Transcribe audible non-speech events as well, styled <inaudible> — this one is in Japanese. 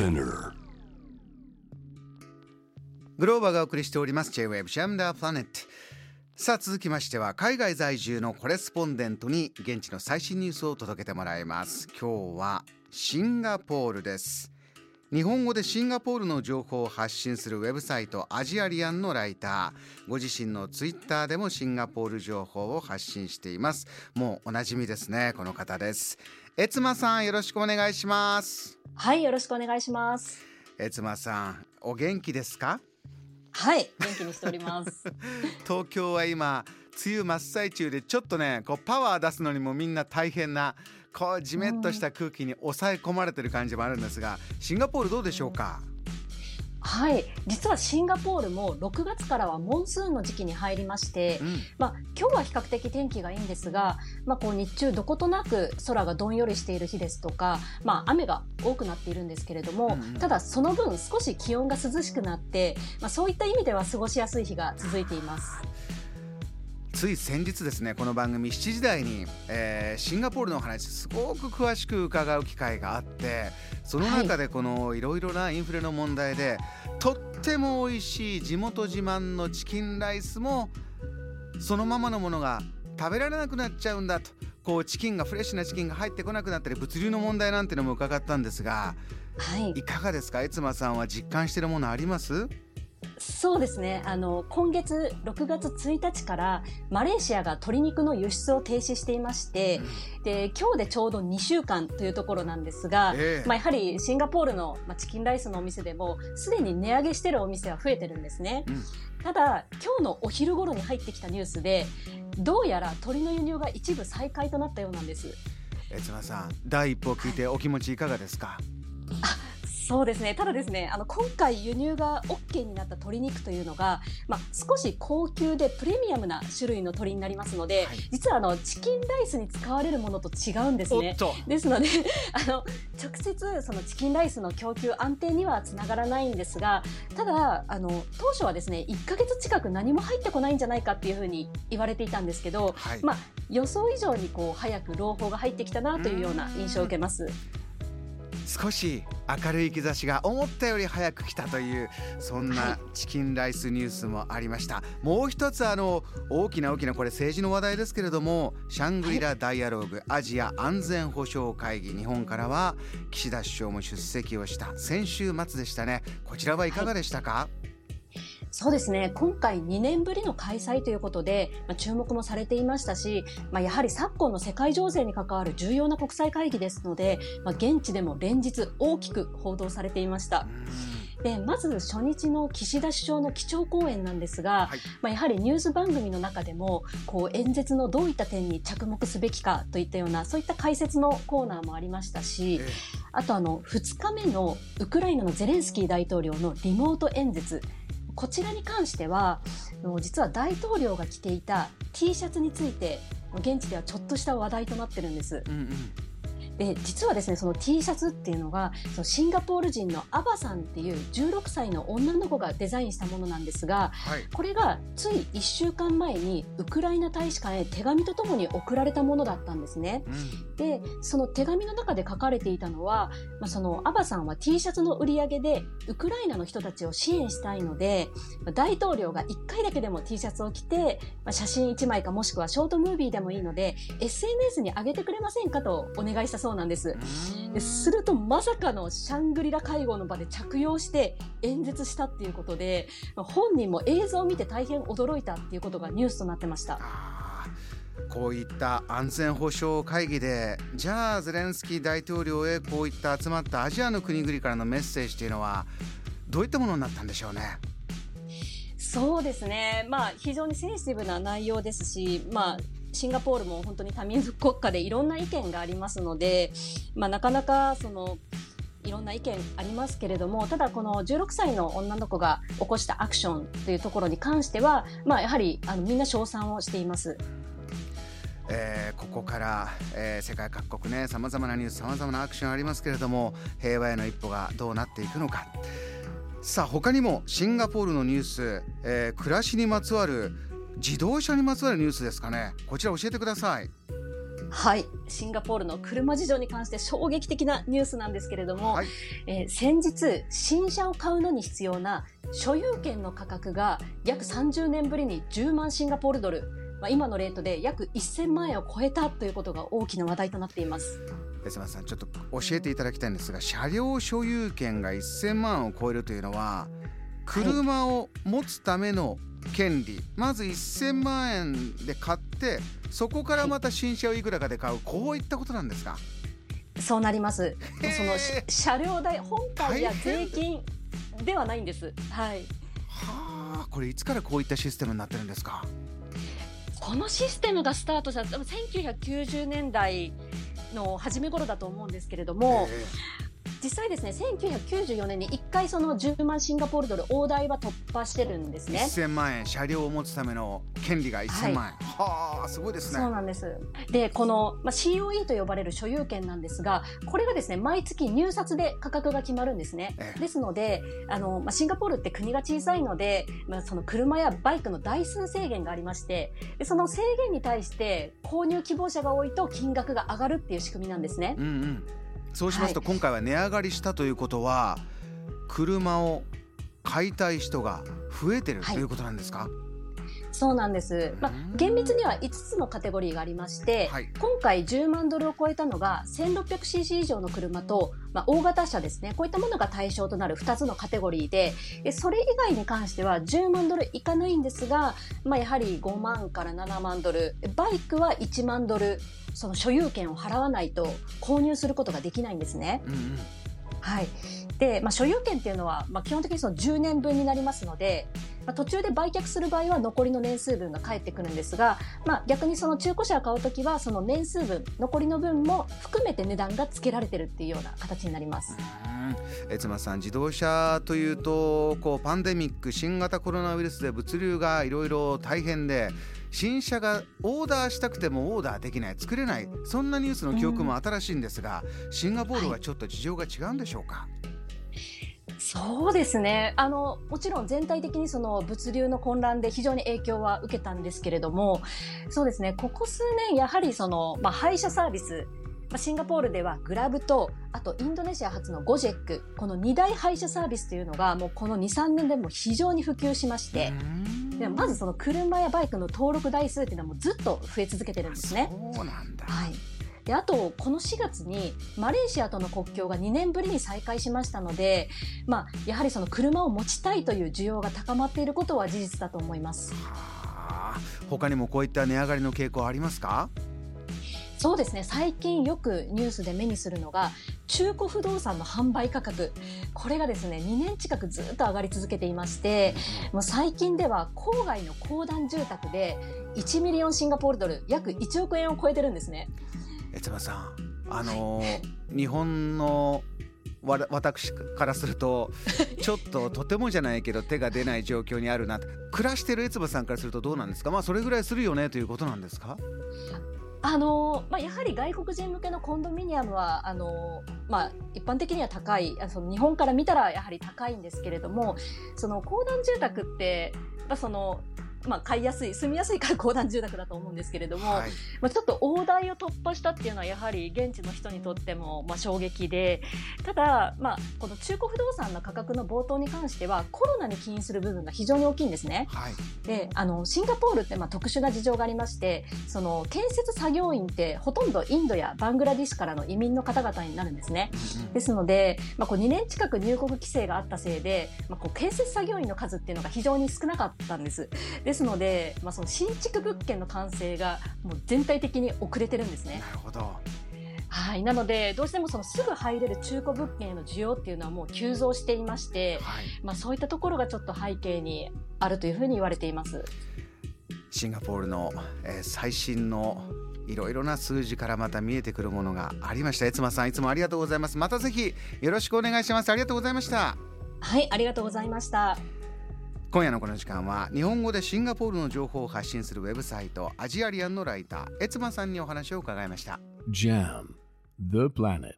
Spinner. グローバーがお送りしております。J-Wave ジャムダープラネットさあ続きましては海外在住のコレスポンデントに現地の最新ニュースを届けてもらいます。今日はシンガポールです。日本語でシンガポールの情報を発信するウェブサイトアジアリアンのライター。ご自身のツイッターでもシンガポール情報を発信しています。もうおなじみですねこの方です。えつまさんよろしくお願いします。はい、よろしくお願いします。えつまさんお元気ですか？はい、元気にしております。<laughs> 東京は今梅雨真っ最中でちょっとねこうパワー出すのにもみんな大変なこうじめっとした空気に抑え込まれてる感じもあるんですがシンガポールどうでしょうか、はい、実はシンガポールも6月からはモンスーンの時期に入りまして、うん。まあ今日は比較的天気がいいんですが、まあこう日中どことなく空がどんよりしている日ですとか、まあ雨が多くなっているんですけれども、うんうん。ただその分少し気温が涼しくなって、まあそういった意味では過ごしやすい日が続いています。つい先日ですねこの番組7時台に、えーシンガポールのお話すごく詳しく伺う機会があってその中でこのいろいろなインフレの問題で、とっても美味しい地元自慢のチキンライスもそのままのものが食べられなくなっちゃうんだと。こうチキンがフレッシュなチキンが入ってこなくなったり物流の問題なんてのも伺ったんですがはい。いかがですか？つまさんは実感しているものあります？そうですね。あの、今月6月1日からマレーシアが鶏肉の輸出を停止していまして、で、今日でちょうど2週間というところなんですが、ええまあ、やはりシンガポールの、まあ、チキンライスのお店でもすでに値上げしてるお店は増えてるんですね。うんただ、今日のお昼頃に入ってきたニュースで、どうやら鶏の輸入が一部再開となったようなんです。えつまさん第一歩を聞いてお気持ちいかがですか？そうですね。ただですね、あの、今回輸入が OK になった鶏肉というのが、まあ、少し高級でプレミアムな種類の鶏になりますので、はい実はあの、チキンライスに使われるものと違うんですね。とですので、<laughs> あの、直接そのチキンライスの供給安定にはつながらないんですが、ただ、あの、当初はですね、1ヶ月近く何も入ってこないんじゃないかっていうふうに言われていたんですけど、はい、まあ、予想以上にこう、早く朗報が入ってきたなというような印象を受けます。少し明るい兆しが思ったより早く来たというそんはなチキンライスニュースもありました、もう一つあの大きな大きなこれ政治の話題ですけれどもシャングリラ・ダイアローグアジア安全保障会議日本からは岸田首相も出席をした。先週末でしたね。こちらはいかがでしたか、そうですね。今回2年ぶりの開催ということで、まあ、注目もされていましたし、まあ、やはり昨今の世界情勢に関わる重要な国際会議ですので、まあ、現地でも連日大きく報道されていました。で、まず初日の岸田首相の基調講演なんですが、はいまあ、やはりニュース番組の中でも、こう演説のどういった点に着目すべきかといったような、そういった解説のコーナーもありましたし、えあとあの、2日目のウクライナのゼレンスキー大統領のリモート演説。こちらに関しては、実は大統領が着ていた T シャツについて、現地ではちょっとした話題となってるんです。うんうんで、実はですね、その T シャツっていうのが、そのシンガポール人のアバさんっていう16歳の女の子がデザインしたものなんですが、はいこれがつい1週間前にウクライナ大使館へ手紙とともに送られたものだったんですね。うんで、その手紙の中で書かれていたのは、まあ、そのアバさんは T シャツの売り上げでウクライナの人たちを支援したいので、まあ大統領が1回だけでも T シャツを着て、まあ、写真1枚かもしくはショートムービーでもいいので、SNS に上げてくれませんかとお願いしたそうなんです。でするとまさかのシャングリラ会合の場で着用して演説したっていうことで、まあ本人も映像を見て大変驚いたっていうことがニュースとなってました。こういった安全保障会議でじゃあゼレンスキー大統領へこういった集まったアジアの国々からのメッセージというのはどういったものになったんでしょうね？そうですね。まあ、非常にセンシティブな内容ですし、まあ、シンガポールも本当に多民族国家でいろんな意見がありますので、まあ、なかなか、その、いろんな意見ありますけれども、ただこの16歳の女の子が起こしたアクションというところに関しては、まあ、やはり、あの、みんな称賛をしています。えーここから、えー世界各国ねさまざまなニュースさまざまなアクションありますけれども平和への一歩がどうなっていくのかさあ他にもシンガポールのニュース、えー暮らしにまつわる自動車にまつわるニュースですかね。こちら教えてください。はい。シンガポールの車事情に関して衝撃的なニュースなんですけれども、はい。えー先日、新車を買うのに必要な所有権の価格が約30年ぶりに10万シンガポールドル、まあ、今のレートで約1000万円を超えたということが大きな話題となっています。別間さん。ちょっと教えていただきたいんですが車両所有権が1000万を超えるというのは車を持つための権利、まず1000万円で買ってそこからまた新車をいくらかで買う。こういったことなんですか？そうなります。そのし車両代、本体や税金ではないんです。はい。はあこれいつからこういったシステムになってるんですか？このシステムがスタートした多分1990年代の初め頃だと思うんですけれども、え実際ですね1994年に1回その10万シンガポールドル大台は突破してるんですえね。1000万円車両を持つための権利が1000万円、はあすごいですねそうなんです。で、この、まあ、COE と呼ばれる所有権なんですが、これがですね、毎月入札で価格が決まるんですね。ええですので、あの、まあ、シンガポールって国が小さいので、まあ、その車やバイクの台数制限がありまして、でその制限に対して購入希望者が多いと金額が上がるっていう仕組みなんですね。うんうんそうしますと、今回は値上がりしたということは車を買いたい人が増えてるとはいいうことなんですか、そうなんです。まあうん、厳密には5つのカテゴリーがありまして、はい今回10万ドルを超えたのが 1600cc 以上の車と、まあ、大型車ですね。こういったものが対象となる2つのカテゴリーで、でそれ以外に関しては10万ドルいかないんですが、まあ、やはり5万から7万ドル、バイクは1万ドル、その所有権を払わないと購入することができないんですね。うんうんはい。で、まあ、所有権っていうのは、まあ、基本的にその10年分になりますので、まあ、途中で売却する場合は残りの年数分が返ってくるんですが、まあ、逆にその中古車を買うときは、その年数分、残りの分も含めて値段が付けられてるっていうような形になります。うん。えつまさん自動車というとこうパンデミック新型コロナウイルスで物流がいろいろ大変で新車がオーダーしたくてもオーダーできない作れないそんなニュースの記憶も新しいんですが、シンガポールはちょっと事情が違うんでしょうか、そうですね。あの、もちろん全体的にその物流の混乱で非常に影響は受けたんですけれども、そうですね、ここ数年やはりその、まあ、配車サービス、まあ、シンガポールではグラブと、あとインドネシア初のゴジェック、この2大配車サービスというのがもうこの2、3年でも非常に普及しまして、でまずその車やバイクの登録台数っていうのはもうずっと増え続けてるんですね。そうなんだ、はい。で、あと、この4月に、マレーシアとの国境が2年ぶりに再開しましたので、まあ、やはりその車を持ちたいという需要が高まっていることは事実だと思います。はあ他にもこういった値上がりの傾向ありますか？そうですね、最近よくニュースで目にするのが、中古不動産の販売価格。これがですね、2年近くずっと上がり続けていまして、もう最近では郊外の公団住宅で1ミリオンシンガポールドル、約1億円を超えてるんですね。えつまさん。あのー日本のわら私からすると <laughs> ちょっととてもじゃないけど手が出ない状況にあるな暮らしてるえつばさんからするとどうなんですか？まあそれぐらいするよねということなんですか？あのまあ、やはり外国人向けのコンドミニアムはあのまあ、一般的には高いあその日本から見たらやはり高いんですけれどもその公団住宅って、まあそのまあ、買いやすい住みやすいから公団住宅だと思うんですけれども、はいまあ、ちょっと大台を突破したっていうのはやはり現地の人にとってもまあ衝撃でただ、まあ、この中古不動産の価格の冒頭に関してはコロナに起因する部分が非常に大きいんですね。はいであのシンガポールってまあ特殊な事情がありましてその建設作業員ってほとんどインドやバングラディッシュからの移民の方々になるんですね。ですので、まあ、こう2年近く入国規制があったせいで、まあ、こう建設作業員の数っていうのが非常に少なかったんです。ですので、まあ、その新築物件の完成がもう全体的に遅れてるんですね。なるほどはい。なので、どうしてもそのすぐ入れる中古物件への需要っていうのはもう急増していまして、はいまあそういったところがちょっと背景にあるというふうに言われています。シンガポールの、えー最新のいろいろな数字からまた見えてくるものがありましたえつまさんいつもありがとうございますまたぜひよろしくお願いしますありがとうございましたはい、ありがとうございました。今夜のこの時間は日本語でシンガポールの情報を発信するウェブサイトアジアリアンのライターエツマさんにお話を伺いました Jam, the planet.